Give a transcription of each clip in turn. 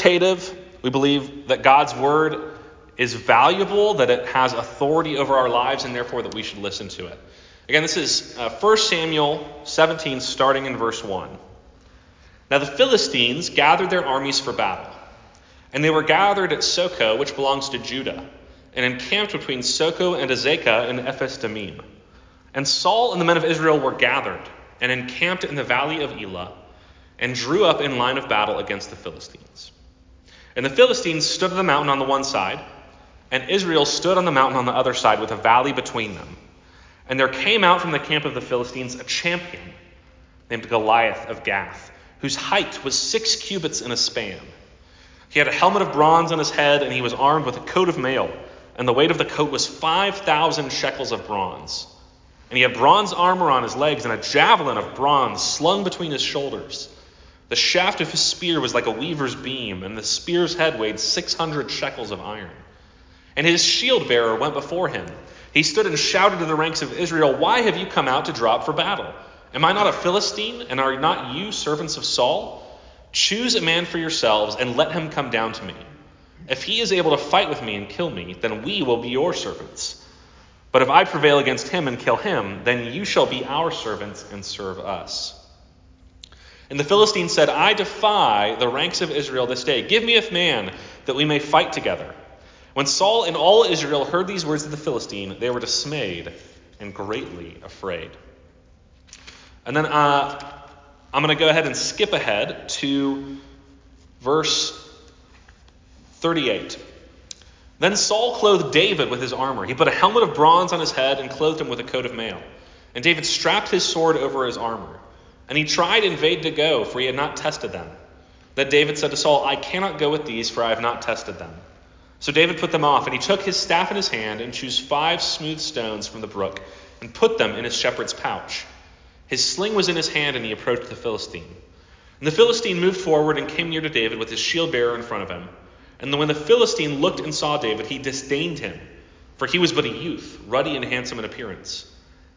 authoritative. We believe that God's word is valuable, that it has authority over our lives, and therefore that we should listen to it. Again, this is uh, 1 Samuel 17, starting in verse 1. Now the Philistines gathered their armies for battle, and they were gathered at Socoh, which belongs to Judah, and encamped between Socoh and Azekah in Ephes Dammim. And Saul and the men of Israel were gathered and encamped in the valley of Elah, and drew up in line of battle against the Philistines. And the Philistines stood on the mountain on the one side, and Israel stood on the mountain on the other side with a valley between them. And there came out from the camp of the Philistines a champion named Goliath of Gath whose height was six cubits in a span. He had a helmet of bronze on his head, and he was armed with a coat of mail, and the weight of the coat was 5,000 shekels of bronze. And he had bronze armor on his legs, and a javelin of bronze slung between his shoulders. The shaft of his spear was like a weaver's beam, and the spear's head weighed 600 shekels of iron. And his shield bearer went before him. He stood and shouted to the ranks of Israel, Why have you come out to drop for battle? Am I not a Philistine, and are not you servants of Saul? Choose a man for yourselves, and let him come down to me. If he is able to fight with me and kill me, then we will be your servants. But if I prevail against him and kill him, then you shall be our servants and serve us. And the Philistine said, I defy the ranks of Israel this day. Give me a man that we may fight together. When Saul and all Israel heard these words of the Philistine, they were dismayed and greatly afraid. And then uh, I'm going to go ahead and skip ahead to verse 38. Then Saul clothed David with his armor. He put a helmet of bronze on his head and clothed him with a coat of mail. And David strapped his sword over his armor. And he tried in vain to go, for he had not tested them. Then David said to Saul, I cannot go with these, for I have not tested them. So David put them off, and he took his staff in his hand and chose five smooth stones from the brook and put them in his shepherd's pouch. His sling was in his hand, and he approached the Philistine. And the Philistine moved forward and came near to David with his shield bearer in front of him. And when the Philistine looked and saw David, he disdained him, for he was but a youth, ruddy and handsome in appearance.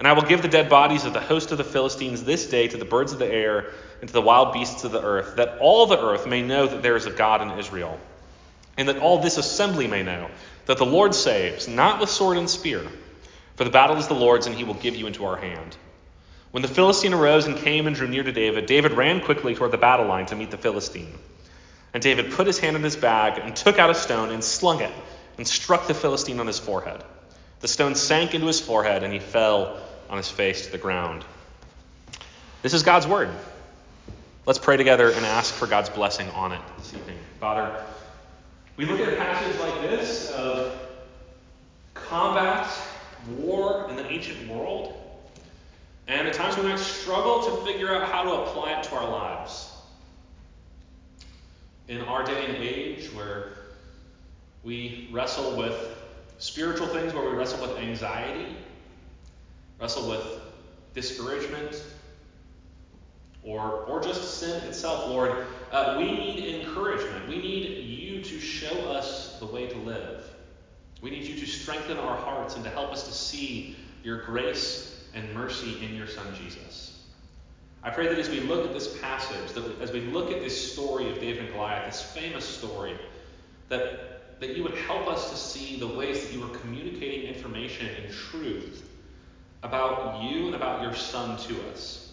And I will give the dead bodies of the host of the Philistines this day to the birds of the air and to the wild beasts of the earth, that all the earth may know that there is a God in Israel, and that all this assembly may know that the Lord saves, not with sword and spear for the battle is the Lord's, and he will give you into our hand. When the Philistine arose and came and drew near to David, David ran quickly toward the battle line to meet the Philistine. And David put his hand in his bag and took out a stone and slung it and struck the Philistine on his forehead. The stone sank into his forehead, and he fell on his face to the ground. This is God's word. Let's pray together and ask for God's blessing on it this evening. Father, we look at a passage like this of combat war in the ancient world. And at times we might struggle to figure out how to apply it to our lives. In our day and age, where we wrestle with spiritual things, where we wrestle with anxiety, wrestle with discouragement, or, or just sin itself, Lord, uh, we need encouragement. We need you to show us the way to live. We need you to strengthen our hearts and to help us to see your grace and mercy in your Son Jesus. I pray that as we look at this passage, that as we look at this story of David and Goliath, this famous story, that, that you would help us to see the ways that you are communicating information and truth about you and about your Son to us.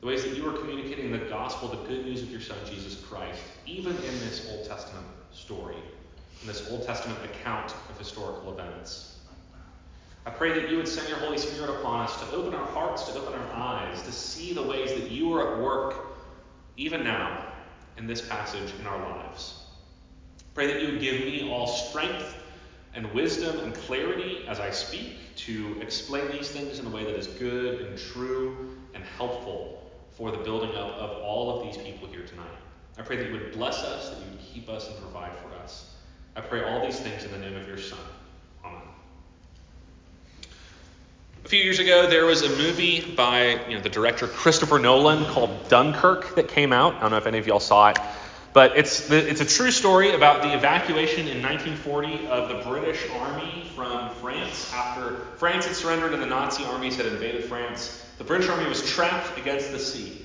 The ways that you are communicating the gospel, the good news of your Son, Jesus Christ, even in this Old Testament story in this Old Testament account of historical events. I pray that you would send your Holy Spirit upon us to open our hearts, to open our eyes, to see the ways that you are at work even now in this passage in our lives. Pray that you would give me all strength and wisdom and clarity as I speak to explain these things in a way that is good and true and helpful for the building up of all of these people here tonight. I pray that you would bless us, that you would keep us. And provide for us. I pray all these things in the name of your Son. Amen. A few years ago, there was a movie by you know, the director Christopher Nolan called Dunkirk that came out. I don't know if any of y'all saw it. But it's, the, it's a true story about the evacuation in 1940 of the British army from France after France had surrendered and the Nazi armies had invaded France. The British army was trapped against the sea.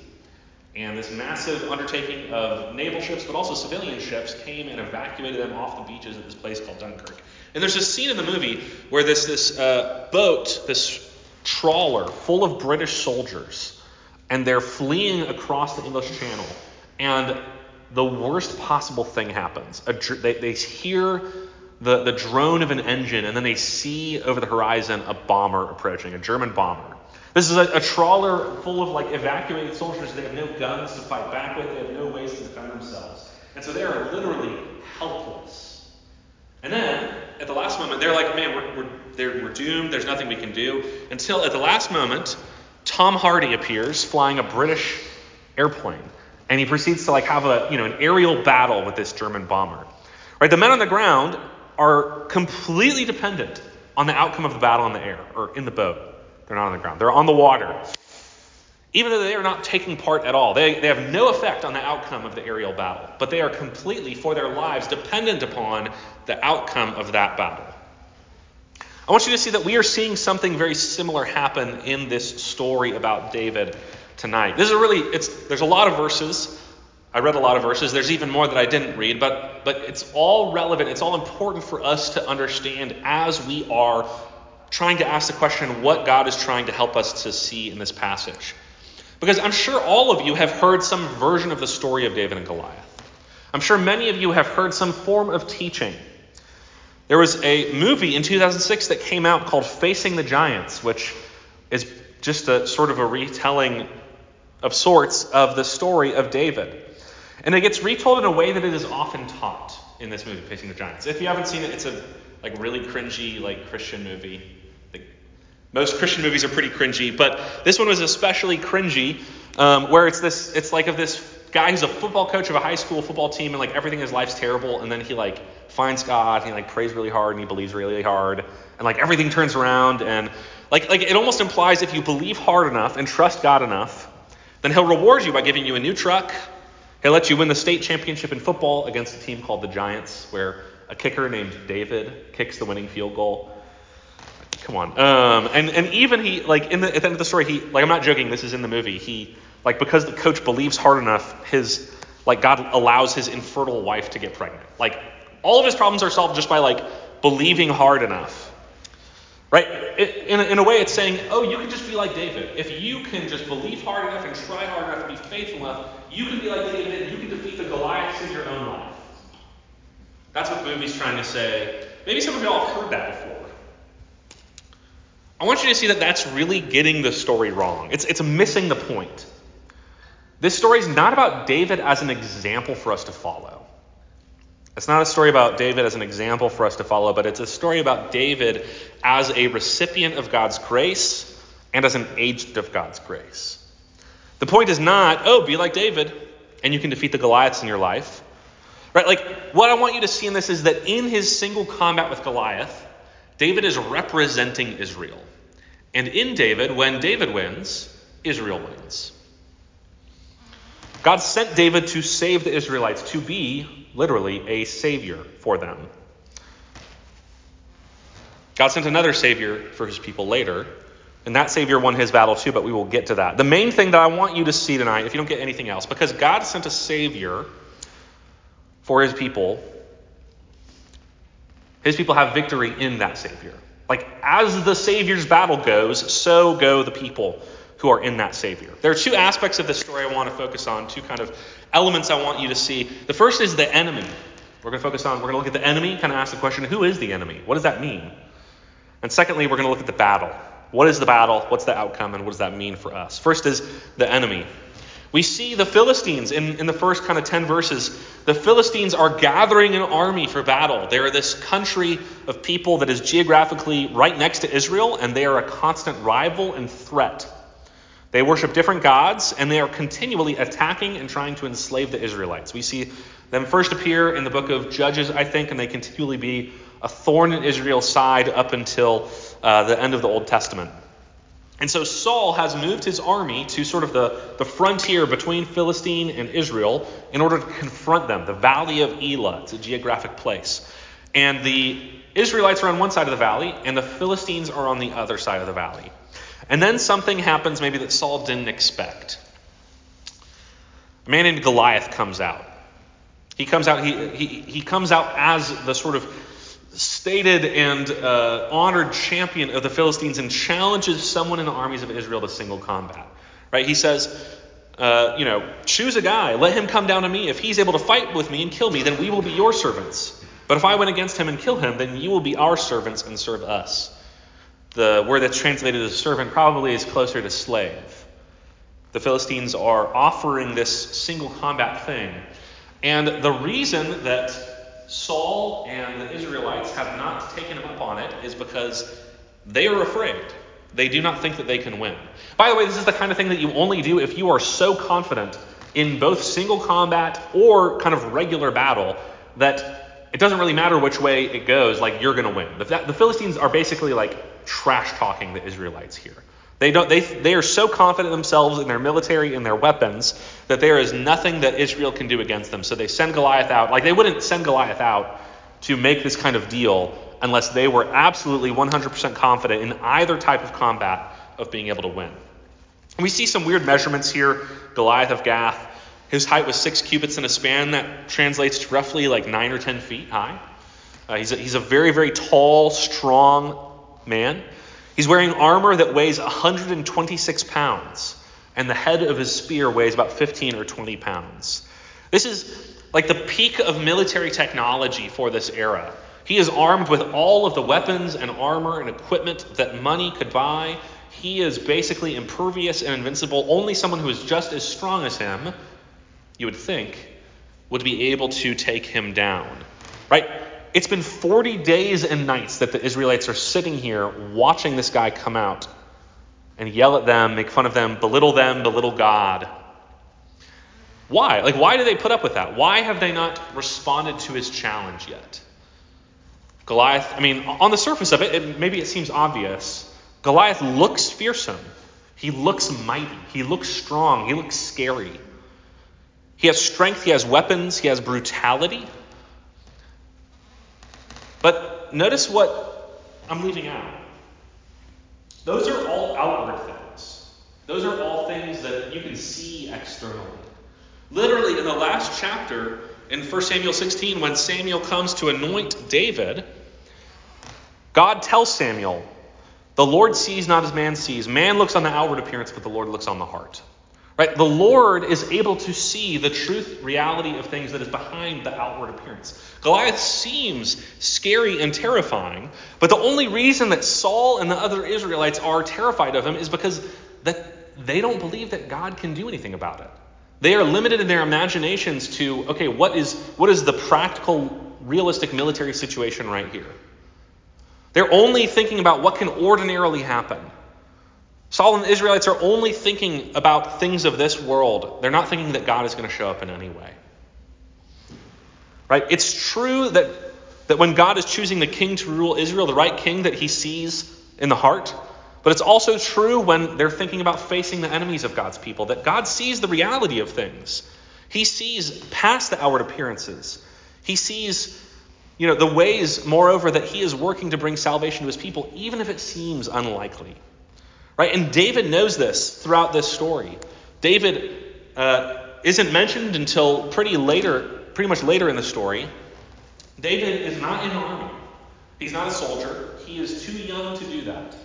And this massive undertaking of naval ships, but also civilian ships, came and evacuated them off the beaches of this place called Dunkirk. And there's this scene in the movie where this, this uh, boat, this trawler full of British soldiers, and they're fleeing across the English Channel. And the worst possible thing happens. Dr- they, they hear the, the drone of an engine, and then they see over the horizon a bomber approaching, a German bomber. This is a, a, trawler full of like evacuated soldiers. They have no guns to fight back with. They have no ways to defend themselves, and so they are literally helpless. And then at the last moment, they're like, "Man, we're we're, we're doomed. There's nothing we can do." Until at the last moment, Tom Hardy appears flying a British airplane and he proceeds to like have a you know an aerial battle with this German bomber. Right, the men on the ground are completely dependent on the outcome of the battle in the air or in the boat. They're not on the ground. They're on the water. Even though they are not taking part at all, they, they have no effect on the outcome of the aerial battle, but they are completely, for their lives, dependent upon the outcome of that battle. I want you to see that we are seeing something very similar happen in this story about David tonight. This is really it's there's a lot of verses. I read a lot of verses. There's even more that I didn't read, but but it's all relevant. It's all important for us to understand as we are trying to ask the question what God is trying to help us to see in this passage. Because I'm sure all of you have heard some version of the story of David and Goliath. I'm sure many of you have heard some form of teaching. There was a movie in 2006 that came out called Facing the Giants, which is just a sort of a retelling of sorts of the story of David. And it gets retold in a way that it is often taught in this movie, Facing the Giants. If you haven't seen it, it's a like really cringy like Christian movie. Like, most Christian movies are pretty cringy, but this one was especially cringy, um, where it's this it's like of this guy who's a football coach of a high school football team and like everything in his life's terrible, and then he like finds God and he like prays really hard and he believes really hard, and like everything turns around and like like it almost implies if you believe hard enough and trust God enough then he'll reward you by giving you a new truck. He'll let you win the state championship in football against a team called the Giants, where a kicker named David kicks the winning field goal. Come on. Um, and, and even he, like, in the, at the end of the story, he, like, I'm not joking, this is in the movie. He, like, because the coach believes hard enough, his, like, God allows his infertile wife to get pregnant. Like, all of his problems are solved just by, like, believing hard enough. Right? In a, in a way, it's saying, oh, you can just be like David. If you can just believe hard enough and try hard enough and be faithful enough, you can be like David and you can defeat the Goliaths in your own life. That's what the movie's trying to say. Maybe some of y'all have heard that before. I want you to see that that's really getting the story wrong. It's, it's missing the point. This story is not about David as an example for us to follow. It's not a story about David as an example for us to follow, but it's a story about David as a recipient of God's grace and as an agent of God's grace. The point is not, oh, be like David and you can defeat the Goliaths in your life. Right? Like, what I want you to see in this is that in his single combat with Goliath, David is representing Israel. And in David, when David wins, Israel wins. God sent David to save the Israelites, to be, literally, a savior for them. God sent another savior for his people later, and that savior won his battle too, but we will get to that. The main thing that I want you to see tonight, if you don't get anything else, because God sent a savior for his people, his people have victory in that savior. Like, as the savior's battle goes, so go the people who are in that Savior. There are two aspects of this story I want to focus on, two kind of elements I want you to see. The first is the enemy. We're going to focus on, we're going to look at the enemy, kind of ask the question, who is the enemy? What does that mean? And secondly, we're going to look at the battle. What is the battle? What's the outcome? And what does that mean for us? First is the enemy. We see the Philistines in, in the first kind of 10 verses. The Philistines are gathering an army for battle. They are this country of people that is geographically right next to Israel, and they are a constant rival and threat They worship different gods, and they are continually attacking and trying to enslave the Israelites. We see them first appear in the book of Judges, I think, and they continually be a thorn in Israel's side up until uh, the end of the Old Testament. And so Saul has moved his army to sort of the, the frontier between Philistine and Israel in order to confront them, the Valley of Elah. It's a geographic place. And the Israelites are on one side of the valley, and the Philistines are on the other side of the valley. And then something happens maybe that Saul didn't expect. A man named Goliath comes out. He comes out, he, he, he comes out as the sort of stated and uh, honored champion of the Philistines and challenges someone in the armies of Israel to single combat. Right? He says, uh, you know, choose a guy, let him come down to me. If he's able to fight with me and kill me, then we will be your servants. But if I went against him and kill him, then you will be our servants and serve us. The word that's translated as servant probably is closer to slave. The Philistines are offering this single combat thing. And the reason that Saul and the Israelites have not taken him up on it is because they are afraid. They do not think that they can win. By the way, this is the kind of thing that you only do if you are so confident in both single combat or kind of regular battle that it doesn't really matter which way it goes, like you're going to win. The, the Philistines are basically like trash talking the Israelites here. They, don't, they, they are so confident themselves in their military and their weapons that there is nothing that Israel can do against them. So they send Goliath out. Like they wouldn't send Goliath out to make this kind of deal unless they were absolutely 100% confident in either type of combat of being able to win. And we see some weird measurements here. Goliath of Gath, his height was six cubits in a span. That translates to roughly like nine or ten feet high. Uh, he's, a, he's a very, very tall, strong man. He's wearing armor that weighs 126 pounds, and the head of his spear weighs about 15 or 20 pounds. This is like the peak of military technology for this era. He is armed with all of the weapons and armor and equipment that money could buy. He is basically impervious and invincible. Only someone who is just as strong as him, you would think, would be able to take him down. Right? It's been 40 days and nights that the Israelites are sitting here watching this guy come out and yell at them, make fun of them, belittle them, belittle God. Why? Like, why do they put up with that? Why have they not responded to his challenge yet? Goliath, I mean, on the surface of it, it maybe it seems obvious. Goliath looks fearsome. He looks mighty. He looks strong. He looks scary. He has strength. He has weapons. He has brutality. But notice what I'm leaving out. Those are all outward things. Those are all things that you can see externally. Literally, in the last chapter, in 1 Samuel 16, when Samuel comes to anoint David, God tells Samuel, The Lord sees not as man sees. Man looks on the outward appearance, but the Lord looks on the heart. Right? The Lord is able to see the truth, reality of things that is behind the outward appearance. Goliath seems scary and terrifying, but the only reason that Saul and the other Israelites are terrified of him is because that they don't believe that God can do anything about it. They are limited in their imaginations to, okay, what is what is the practical, realistic military situation right here? They're only thinking about what can ordinarily happen. Saul and the Israelites are only thinking about things of this world. They're not thinking that God is going to show up in any way. Right? It's true that, that when God is choosing the king to rule Israel, the right king that he sees in the heart, but it's also true when they're thinking about facing the enemies of God's people, that God sees the reality of things. He sees past the outward appearances. He sees, you know, the ways, moreover, that he is working to bring salvation to his people, even if it seems unlikely. Right? And David knows this throughout this story. David uh, isn't mentioned until pretty later, pretty much later in the story. David is not in the army. He's not a soldier. He is too young to do that.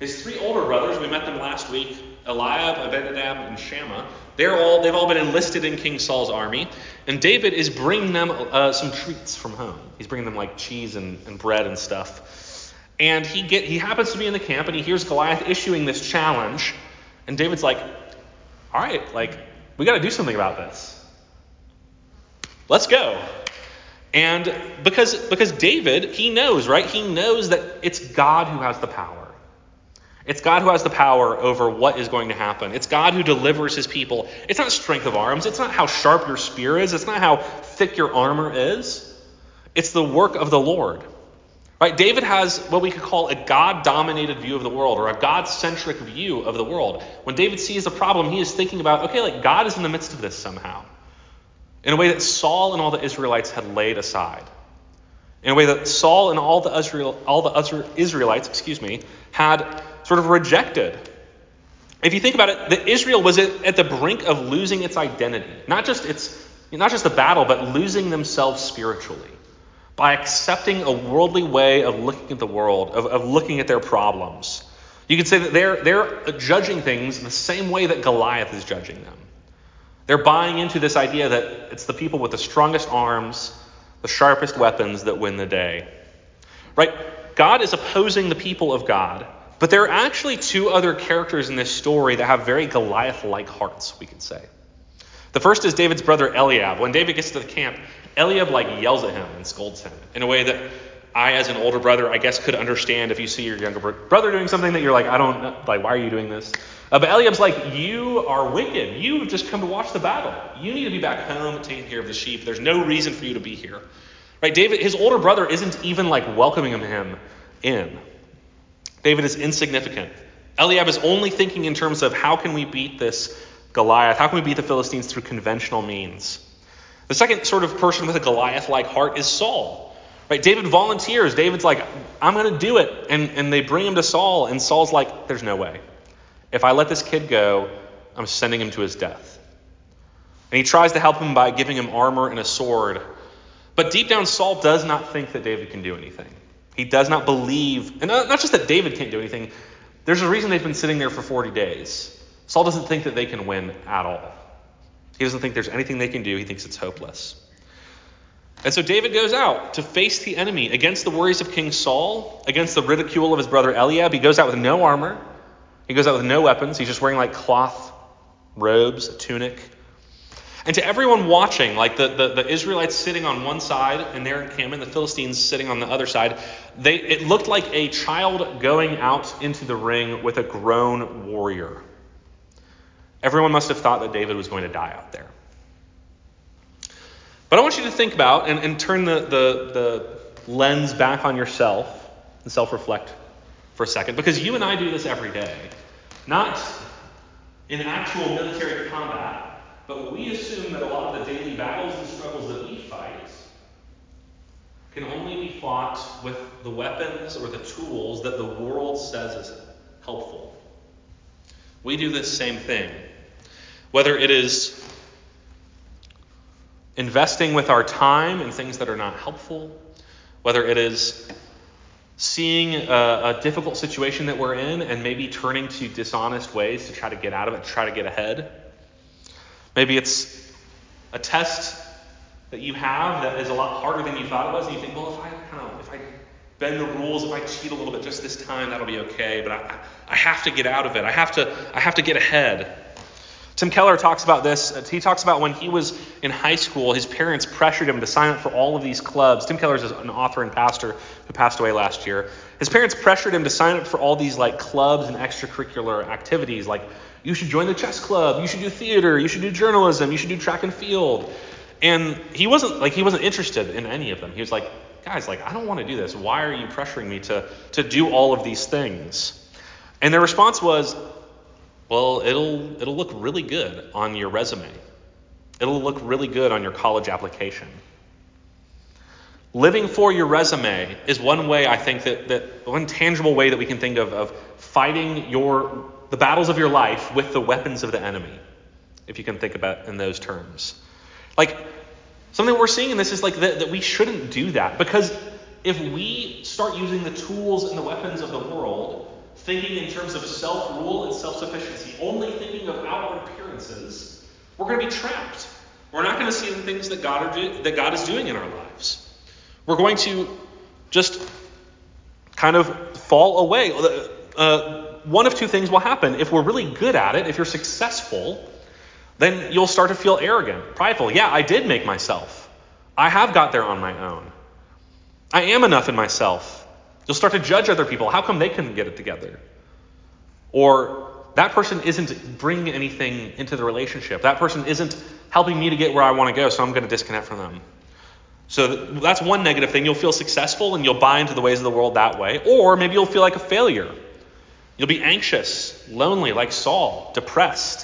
His three older brothers, we met them last week, Eliab, Abinadab, and Shammah. They're all they've all been enlisted in King Saul's army, and David is bringing them uh, some treats from home. He's bringing them like cheese and, and bread and stuff. And he get he happens to be in the camp and he hears Goliath issuing this challenge. And David's like, all right, like, we got to do something about this. Let's go. And because because David, he knows, right? He knows that it's God who has the power. It's God who has the power over what is going to happen. It's God who delivers his people. It's not strength of arms. It's not how sharp your spear is. It's not how thick your armor is. It's the work of the Lord. Right? David has what we could call a God dominated view of the world or a God centric view of the world. When David sees a problem, he is thinking about, okay, like God is in the midst of this somehow. In a way that Saul and all the Israelites had laid aside. In a way that Saul and all the Israel, all the Israelites, excuse me, had sort of rejected. If you think about it, Israel was at the brink of losing its identity, not just its, not just the battle, but losing themselves spiritually by accepting a worldly way of looking at the world, of, of looking at their problems. You could say that they're, they're judging things in the same way that Goliath is judging them. They're buying into this idea that it's the people with the strongest arms, the sharpest weapons that win the day. Right? God is opposing the people of God but there are actually two other characters in this story that have very Goliath like hearts, we could say. The first is David's brother Eliab. When David gets to the camp, Eliab like yells at him and scolds him in a way that I, as an older brother, I guess could understand if you see your younger brother doing something that you're like, I don't like, why are you doing this? Uh, but Eliab's like, you are wicked. You've just come to watch the battle. You need to be back home taking care of the sheep. There's no reason for you to be here. Right? David, his older brother, isn't even like welcoming him in. David is insignificant. Eliab is only thinking in terms of how can we beat this Goliath? How can we beat the Philistines through conventional means? The second sort of person with a Goliath like heart is Saul. Right? David volunteers. David's like, I'm going to do it. And, and they bring him to Saul, and Saul's like, there's no way. If I let this kid go, I'm sending him to his death. And he tries to help him by giving him armor and a sword. But deep down, Saul does not think that David can do anything. He does not believe, and not just that David can't do anything, there's a reason they've been sitting there for 40 days. Saul doesn't think that they can win at all. He doesn't think there's anything they can do. He thinks it's hopeless. And so David goes out to face the enemy against the worries of King Saul, against the ridicule of his brother Eliab. He goes out with no armor. He goes out with no weapons. He's just wearing like cloth robes, a tunic. And to everyone watching, like the, the, the, Israelites sitting on one side and their encampment, the Philistines sitting on the other side, they, it looked like a child going out into the ring with a grown warrior. Everyone must have thought that David was going to die out there. But I want you to think about and, and turn the, the, the lens back on yourself and self reflect for a second, because you and I do this every day. Not in actual military combat but we assume that a lot of the daily battles and struggles that we fight can only be fought with the weapons or the tools that the world says is helpful. We do this same thing. Whether it is investing with our time in things that are not helpful, whether it is seeing a, a, difficult situation that we're in and maybe turning to dishonest ways to try to get out of it, to try to get ahead. Maybe it's a test that you have that is a lot harder than you thought it was, and you think, well, if I kind of, if I bend the rules, if I cheat a little bit just this time, that'll be okay. But I, I have to get out of it. I have to, I have to get ahead. Tim Keller talks about this. Uh, he talks about when he was in high school, his parents pressured him to sign up for all of these clubs. Tim Keller is an author and pastor who passed away last year. His parents pressured him to sign up for all these like clubs and extracurricular activities, like you should join the chess club, you should do theater, you should do journalism, you should do track and field. And he wasn't like he wasn't interested in any of them. He was like, guys, like I don't want to do this. Why are you pressuring me to to do all of these things? And their response was, well, it'll, it'll look really good on your resume. It'll look really good on your college application. Living for your resume is one way I think that, that one tangible way that we can think of, of fighting your the battles of your life with the weapons of the enemy, if you can think about in those terms. Like something we're seeing in this is like that, that we shouldn't do that because if we start using the tools and the weapons of the world thinking in terms of self rule and self sufficiency, only thinking of outward appearances, we're going to be trapped. We're not going to see the things that God, are do, that God is doing in our lives. We're going to just kind of fall away. Uh, one of two things will happen. If we're really good at it, if you're successful, then you'll start to feel arrogant, prideful. Yeah, I did make myself. I have got there on my own. I am enough in myself. You'll start to judge other people. How come they couldn't get it together? Or that person isn't bringing anything into the relationship. That person isn't helping me to get where I want to go, so I'm going to disconnect from them. So that's one negative thing. You'll feel successful and you'll buy into the ways of the world that way. Or maybe you'll feel like a failure. You'll be anxious, lonely, like Saul, depressed.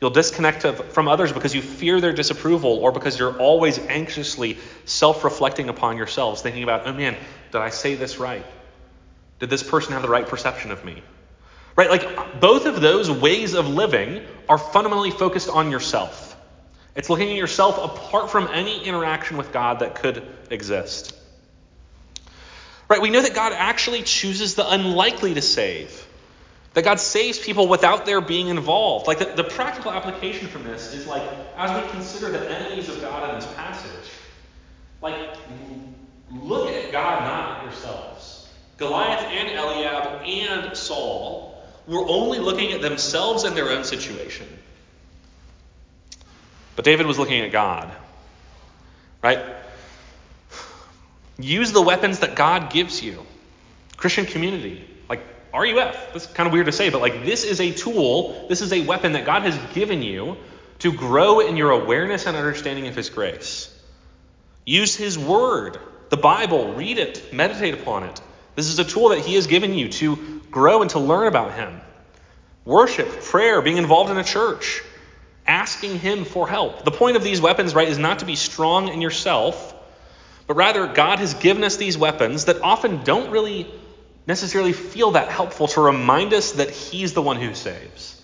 You'll disconnect from others because you fear their disapproval or because you're always anxiously self reflecting upon yourselves, thinking about, oh man, did I say this right? Did this person have the right perception of me? Right? Like both of those ways of living are fundamentally focused on yourself. It's looking at yourself apart from any interaction with God that could exist. Right? We know that God actually chooses the unlikely to save. That God saves people without their being involved. Like the, the practical application from this is like, as we consider the enemies of God in this passage, like, look at God, not yourselves. Goliath and Eliab and Saul were only looking at themselves and their own situation. But David was looking at God. Right? Use the weapons that God gives you. Christian community, RUF. That's kind of weird to say, but like this is a tool, this is a weapon that God has given you to grow in your awareness and understanding of His grace. Use His Word, the Bible, read it, meditate upon it. This is a tool that He has given you to grow and to learn about Him. Worship, prayer, being involved in a church, asking Him for help. The point of these weapons, right, is not to be strong in yourself, but rather God has given us these weapons that often don't really necessarily feel that helpful to remind us that He's the one who saves.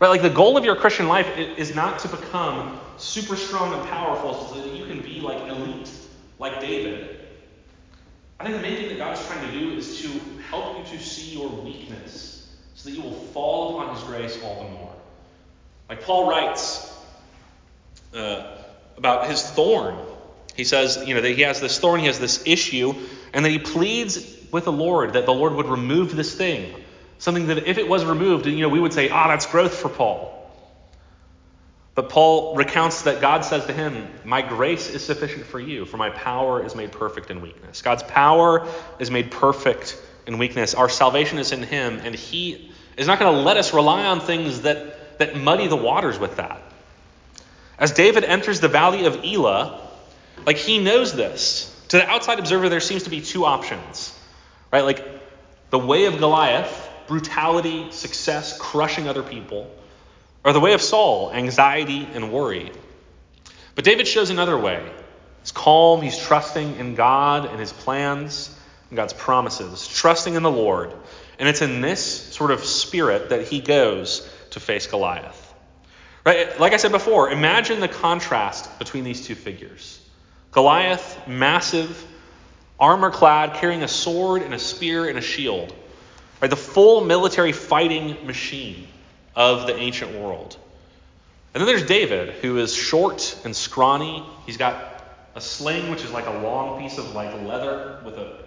Right? Like the goal of your Christian life is not to become super strong and powerful so that you can be like elite, like David. I think the main thing that God is trying to do is to help you to see your weakness so that you will fall upon His grace all the more. Like Paul writes uh, about his thorn. He says, you know, that he has this thorn, he has this issue, and that he pleads with the Lord that the Lord would remove this thing. Something that if it was removed, you know, we would say, ah, that's growth for Paul. But Paul recounts that God says to him, My grace is sufficient for you, for my power is made perfect in weakness. God's power is made perfect in weakness. Our salvation is in him, and he is not going to let us rely on things that, that muddy the waters with that. As David enters the valley of Elah, like he knows this. To the outside observer, there seems to be two options. Right? Like the way of Goliath, brutality, success, crushing other people, or the way of Saul, anxiety and worry. But David shows another way. He's calm, he's trusting in God and his plans and God's promises, trusting in the Lord. And it's in this sort of spirit that he goes to face Goliath. Right? Like I said before, imagine the contrast between these two figures. Goliath, massive, armor clad, carrying a sword and a spear and a shield. Right, the full military fighting machine of the ancient world. And then there's David, who is short and scrawny. He's got a sling, which is like a long piece of like leather with a,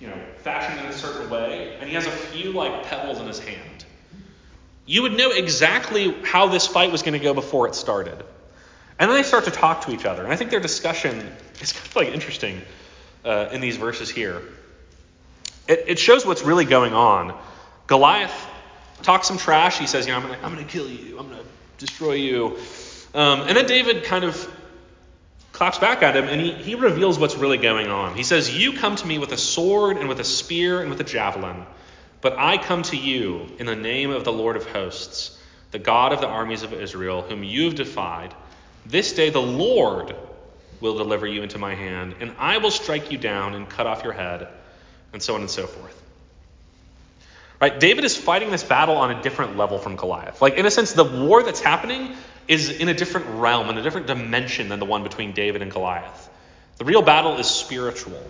you know, fashioned in a certain way, and he has a few like pebbles in his hand. You would know exactly how this fight was going to go before it started. And then they start to talk to each other. And I think their discussion is kind of like interesting uh, in these verses here. It, it, shows what's really going on. Goliath talks some trash. He says, you know, I'm going to I'm gonna kill you. I'm going to destroy you. Um, and then David kind of claps back at him and he, he reveals what's really going on. He says, You come to me with a sword and with a spear and with a javelin, but I come to you in the name of the Lord of hosts, the God of the armies of Israel, whom you've defied. This day the Lord will deliver you into my hand, and I will strike you down and cut off your head, and so on and so forth. Right? David is fighting this battle on a different level from Goliath. Like, in a sense, the war that's happening is in a different realm, in a different dimension than the one between David and Goliath. The real battle is spiritual.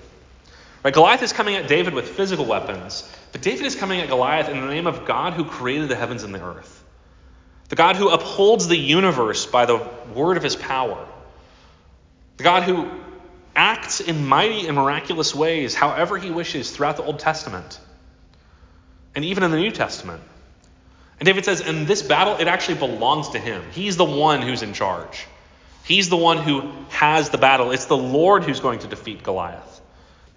Right? Goliath is coming at David with physical weapons, but David is coming at Goliath in the name of God who created the heavens and the earth. The God who upholds the universe by the word of his power. The God who acts in mighty and miraculous ways however he wishes throughout the Old Testament and even in the New Testament. And David says, in this battle, it actually belongs to him. He's the one who's in charge. He's the one who has the battle. It's the Lord who's going to defeat Goliath.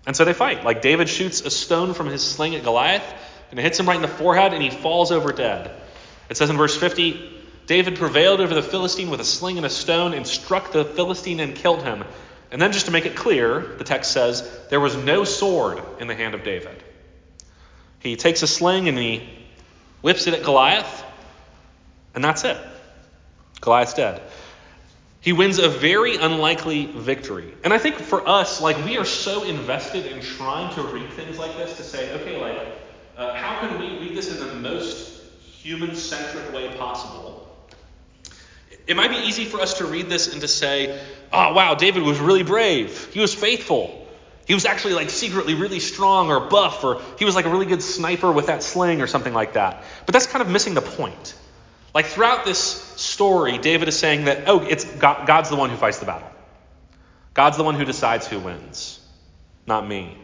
And so they fight. Like David shoots a stone from his sling at Goliath, and it hits him right in the forehead, and he falls over dead. It says in verse 50 David prevailed over the Philistine with a sling and a stone and struck the Philistine and killed him. And then, just to make it clear, the text says, there was no sword in the hand of David. He takes a sling and he whips it at Goliath, and that's it. Goliath's dead. He wins a very unlikely victory. And I think for us, like, we are so invested in trying to read things like this to say, okay, like, uh, how can we read this in the most human centric way possible? It might be easy for us to read this and to say, oh, wow, David was really brave. He was faithful. He was actually like secretly really strong or buff, or he was like a really good sniper with that sling or something like that. But that's kind of missing the point. Like throughout this story, David is saying that, oh, it's God, God's the one who fights the battle. God's the one who decides who wins, not me.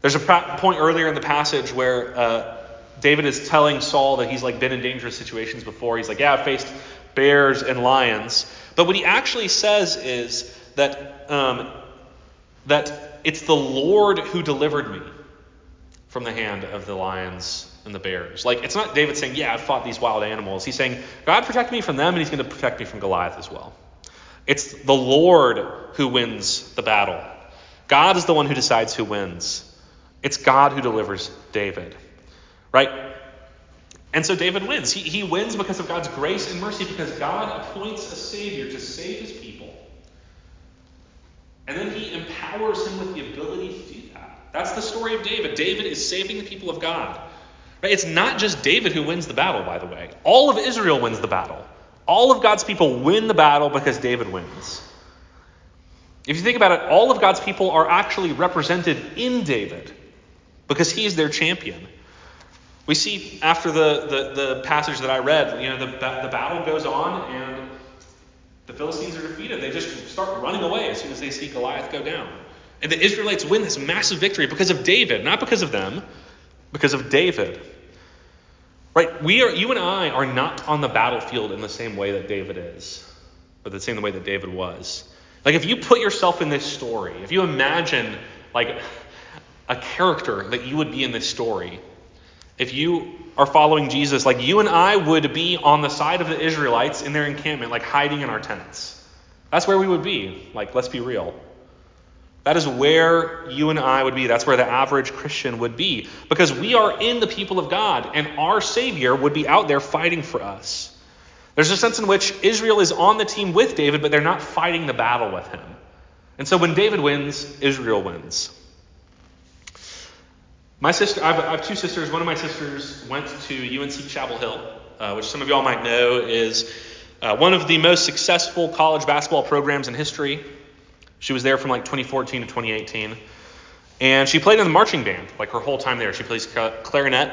There's a point earlier in the passage where uh, David is telling Saul that he's like been in dangerous situations before. He's like, yeah, I've faced bears and lions. But what he actually says is that um, that it's the Lord who delivered me from the hand of the lions and the bears. Like it's not David saying, "Yeah, I've fought these wild animals." He's saying, "God protect me from them, and He's going to protect me from Goliath as well." It's the Lord who wins the battle. God is the one who decides who wins. It's God who delivers David, right? And so David wins. He, he wins because of God's grace and mercy, because God appoints a Savior to save his people. And then he empowers him with the ability to do that. That's the story of David. David is saving the people of God. Right? It's not just David who wins the battle, by the way. All of Israel wins the battle. All of God's people win the battle because David wins. If you think about it, all of God's people are actually represented in David because he's their champion. We see after the, the, the, passage that I read, you know, the, the battle goes on and the Philistines are defeated. They just start running away as soon as they see Goliath go down. And the Israelites win this massive victory because of David, not because of them, because of David. Right? We are you and I are not on the battlefield in the same way that David is, or the same way that David was. Like if you put yourself in this story, if you imagine like a character that you would be in this story, if you are following Jesus, like you and I would be on the side of the Israelites in their encampment, like hiding in our tents. That's where we would be. Like, let's be real. That is where you and I would be. That's where the average Christian would be. Because we are in the people of God, and our Savior would be out there fighting for us. There's a sense in which Israel is on the team with David, but they're not fighting the battle with him. And so when David wins, Israel wins. My sister, I have, I have, two sisters. One of my sisters went to UNC Chapel Hill, uh, which some of y'all might know is uh, one of the most successful college basketball programs in history. She was there from like 2014 to 2018. And she played in the marching band like her whole time there. She plays clarinet.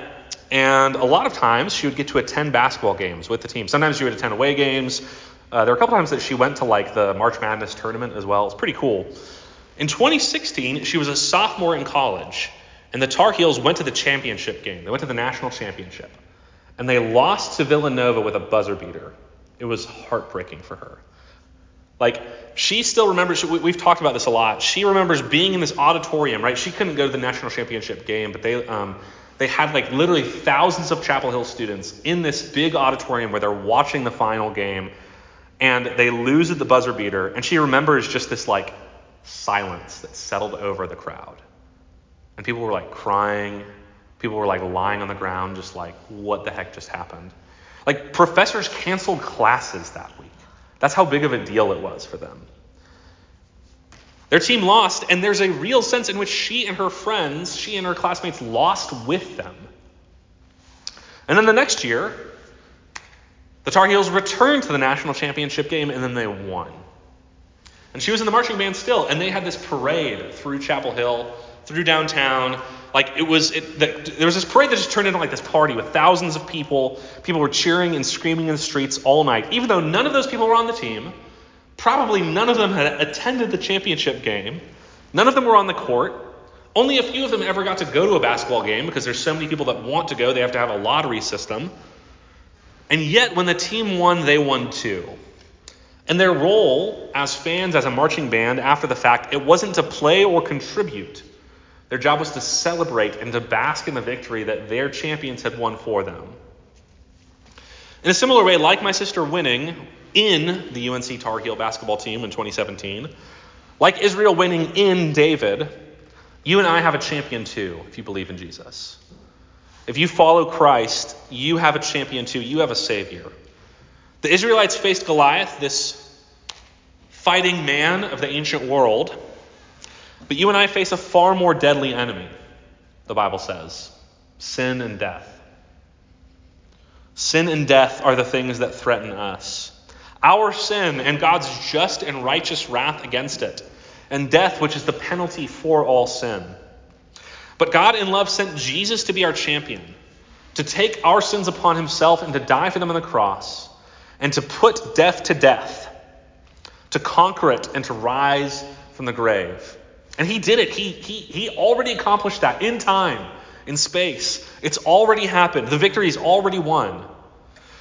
And a lot of times she would get to attend basketball games with the team. Sometimes she would attend away games. Uh, there were a couple times that she went to like the March Madness tournament as well. It's pretty cool. In 2016, she was a sophomore in college and the Tar Heels went to the championship game. They went to the national championship. And they lost to Villanova with a buzzer beater. It was heartbreaking for her. Like, she still remembers, we've talked about this a lot. She remembers being in this auditorium, right? She couldn't go to the national championship game, but they, um, they had like literally thousands of Chapel Hill students in this big auditorium where they're watching the final game and they lose at the buzzer beater. And she remembers just this like silence that settled over the crowd. And people were like crying. People were like lying on the ground, just like, what the heck just happened? Like, professors canceled classes that week. That's how big of a deal it was for them. Their team lost, and there's a real sense in which she and her friends, she and her classmates, lost with them. And then the next year, the Tar Heels returned to the national championship game, and then they won. And she was in the marching band still, and they had this parade through Chapel Hill through downtown. Like it was, it, the, there was this parade that just turned into like this party with thousands of people. People were cheering and screaming in the streets all night, even though none of those people were on the team. Probably none of them had attended the championship game. None of them were on the court. Only a few of them ever got to go to a basketball game because there's so many people that want to go. They have to have a lottery system. And yet, when the team won, they won too. And their role as fans, as a marching band, after the fact, it wasn't to play or contribute. Their job was to celebrate and to bask in the victory that their champions had won for them. In a similar way, like my sister winning in the UNC Tar Heel basketball team in 2017, like Israel winning in David, you and I have a champion too, if you believe in Jesus. If you follow Christ, you have a champion too. You have a Savior. The Israelites faced Goliath, this fighting man of the ancient world, but you and I face a far more deadly enemy, the Bible says sin and death. Sin and death are the things that threaten us. Our sin and God's just and righteous wrath against it, and death, which is the penalty for all sin. But God, in love, sent Jesus to be our champion, to take our sins upon himself and to die for them on the cross, and to put death to death, to conquer it and to rise from the grave. And he did it. He, he, he already accomplished that in time, in space. It's already happened. The victory is already won.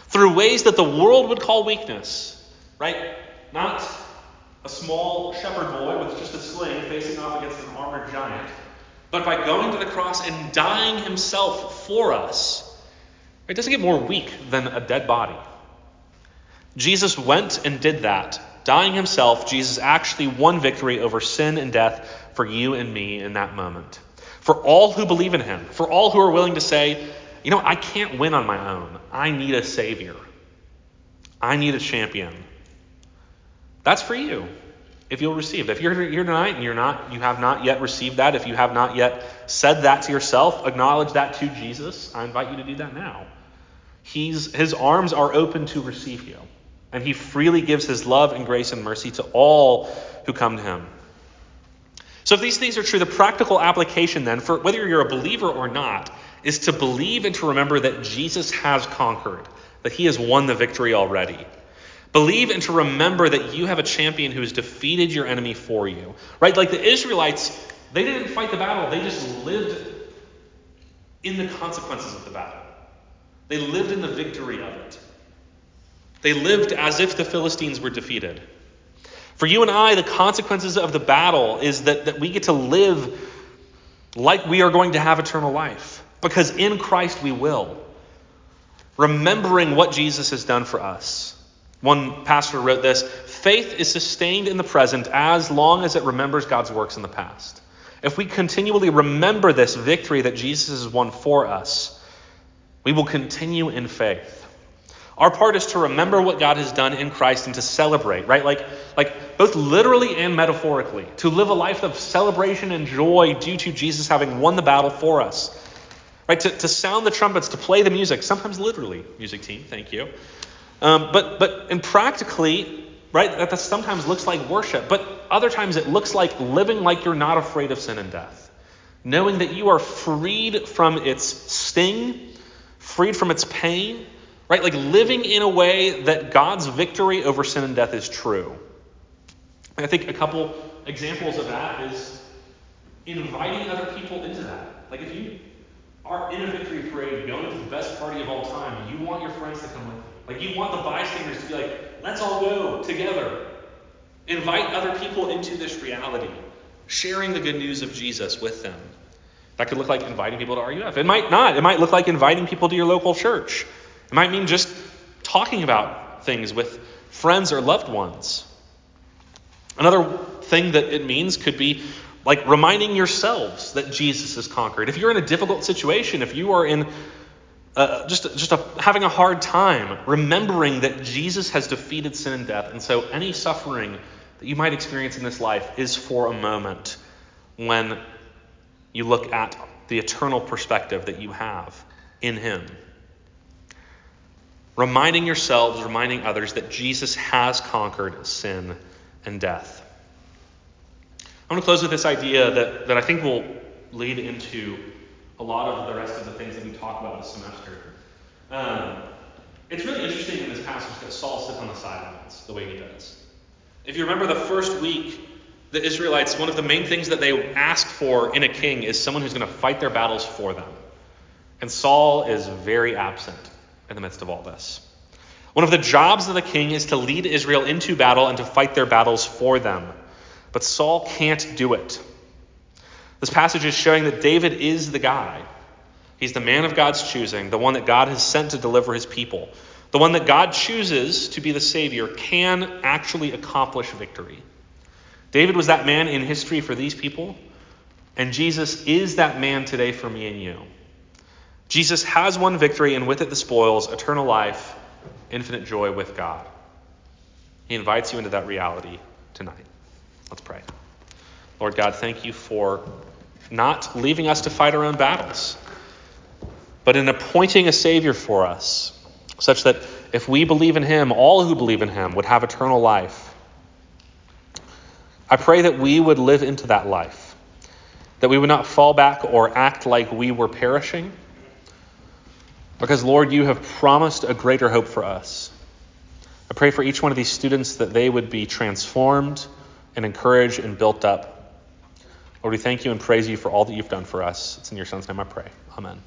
Through ways that the world would call weakness, right? Not a small shepherd boy with just a sling facing off against an armored giant, but by going to the cross and dying himself for us. It doesn't get more weak than a dead body. Jesus went and did that. Dying himself, Jesus actually won victory over sin and death for you and me in that moment. For all who believe in him, for all who are willing to say, you know, I can't win on my own. I need a Savior. I need a champion. That's for you if you'll receive. If you're here tonight and you're not, you have not yet received that, if you have not yet said that to yourself, acknowledge that to Jesus, I invite you to do that now. He's, his arms are open to receive you, and he freely gives his love and grace and mercy to all who come to him. So, if these things are true, the practical application then, for whether you're a believer or not, is to believe and to remember that Jesus has conquered, that he has won the victory already. Believe and to remember that you have a champion who has defeated your enemy for you. Right? Like the Israelites, they didn't fight the battle, they just lived in the consequences of the battle. They lived in the victory of it. They lived as if the Philistines were defeated. For you and I, the consequences of the battle is that, that we get to live like we are going to have eternal life. Because in Christ we will. Remembering what Jesus has done for us. One pastor wrote this Faith is sustained in the present as long as it remembers God's works in the past. If we continually remember this victory that Jesus has won for us, we will continue in faith. Our part is to remember what God has done in Christ and to celebrate, right? Like, like both literally and metaphorically, to live a life of celebration and joy due to Jesus having won the battle for us. Right? To, to sound the trumpets, to play the music, sometimes literally, music team, thank you. Um, but but and practically, right? That, that sometimes looks like worship, but other times it looks like living like you're not afraid of sin and death, knowing that you are freed from its sting, freed from its pain, right? Like living in a way that God's victory over sin and death is true. And I think a couple examples of that is inviting other people into that. Like if you are in a victory parade, going to the best party of all time, you want your friends to come with you. Like you want the bystanders to be like, let's all go together. Invite other people into this reality, sharing the good news of Jesus with them. That could look like inviting people to RUF. It might not. It might look like inviting people to your local church. It might mean just talking about things with friends or loved ones. Another thing that it means could be like reminding yourselves that Jesus has conquered. If you're in a difficult situation, if you are in uh, just just a, having a hard time remembering that Jesus has defeated sin and death, and so any suffering that you might experience in this life is for a moment when you look at the eternal perspective that you have in Him. Reminding yourselves, reminding others that Jesus has conquered sin and death. I'm going to close with this idea that, that I think will lead into a lot of the rest of the things that we talk about this semester. Um, it's really interesting in this passage that Saul sits on the sidelines the way he does. If you remember the first week, the Israelites, one of the main things that they ask for in a king is someone who's going to fight their battles for them. And Saul is very absent in the midst of all this. One of the jobs of the king is to lead Israel into battle and to fight their battles for them. But Saul can't do it. This passage is showing that David is the guy. He's the man of God's choosing, the one that God has sent to deliver his people. The one that God chooses to be the Savior can actually accomplish victory. David was that man in history for these people, and Jesus is that man today for me and you. Jesus has won victory, and with it the spoils, eternal life, infinite joy with God. He invites you into that reality tonight. Let's pray. Lord God, thank you for not leaving us to fight our own battles, but in appointing a Savior for us, such that if we believe in Him, all who believe in Him would have eternal life. I pray that we would live into that life, that we would not fall back or act like we were perishing, because, Lord, you have promised a greater hope for us. I pray for each one of these students that they would be transformed and encouraged and built up. Lord, we thank you and praise you for all that you've done for us. It's in your Son's name I pray. Amen.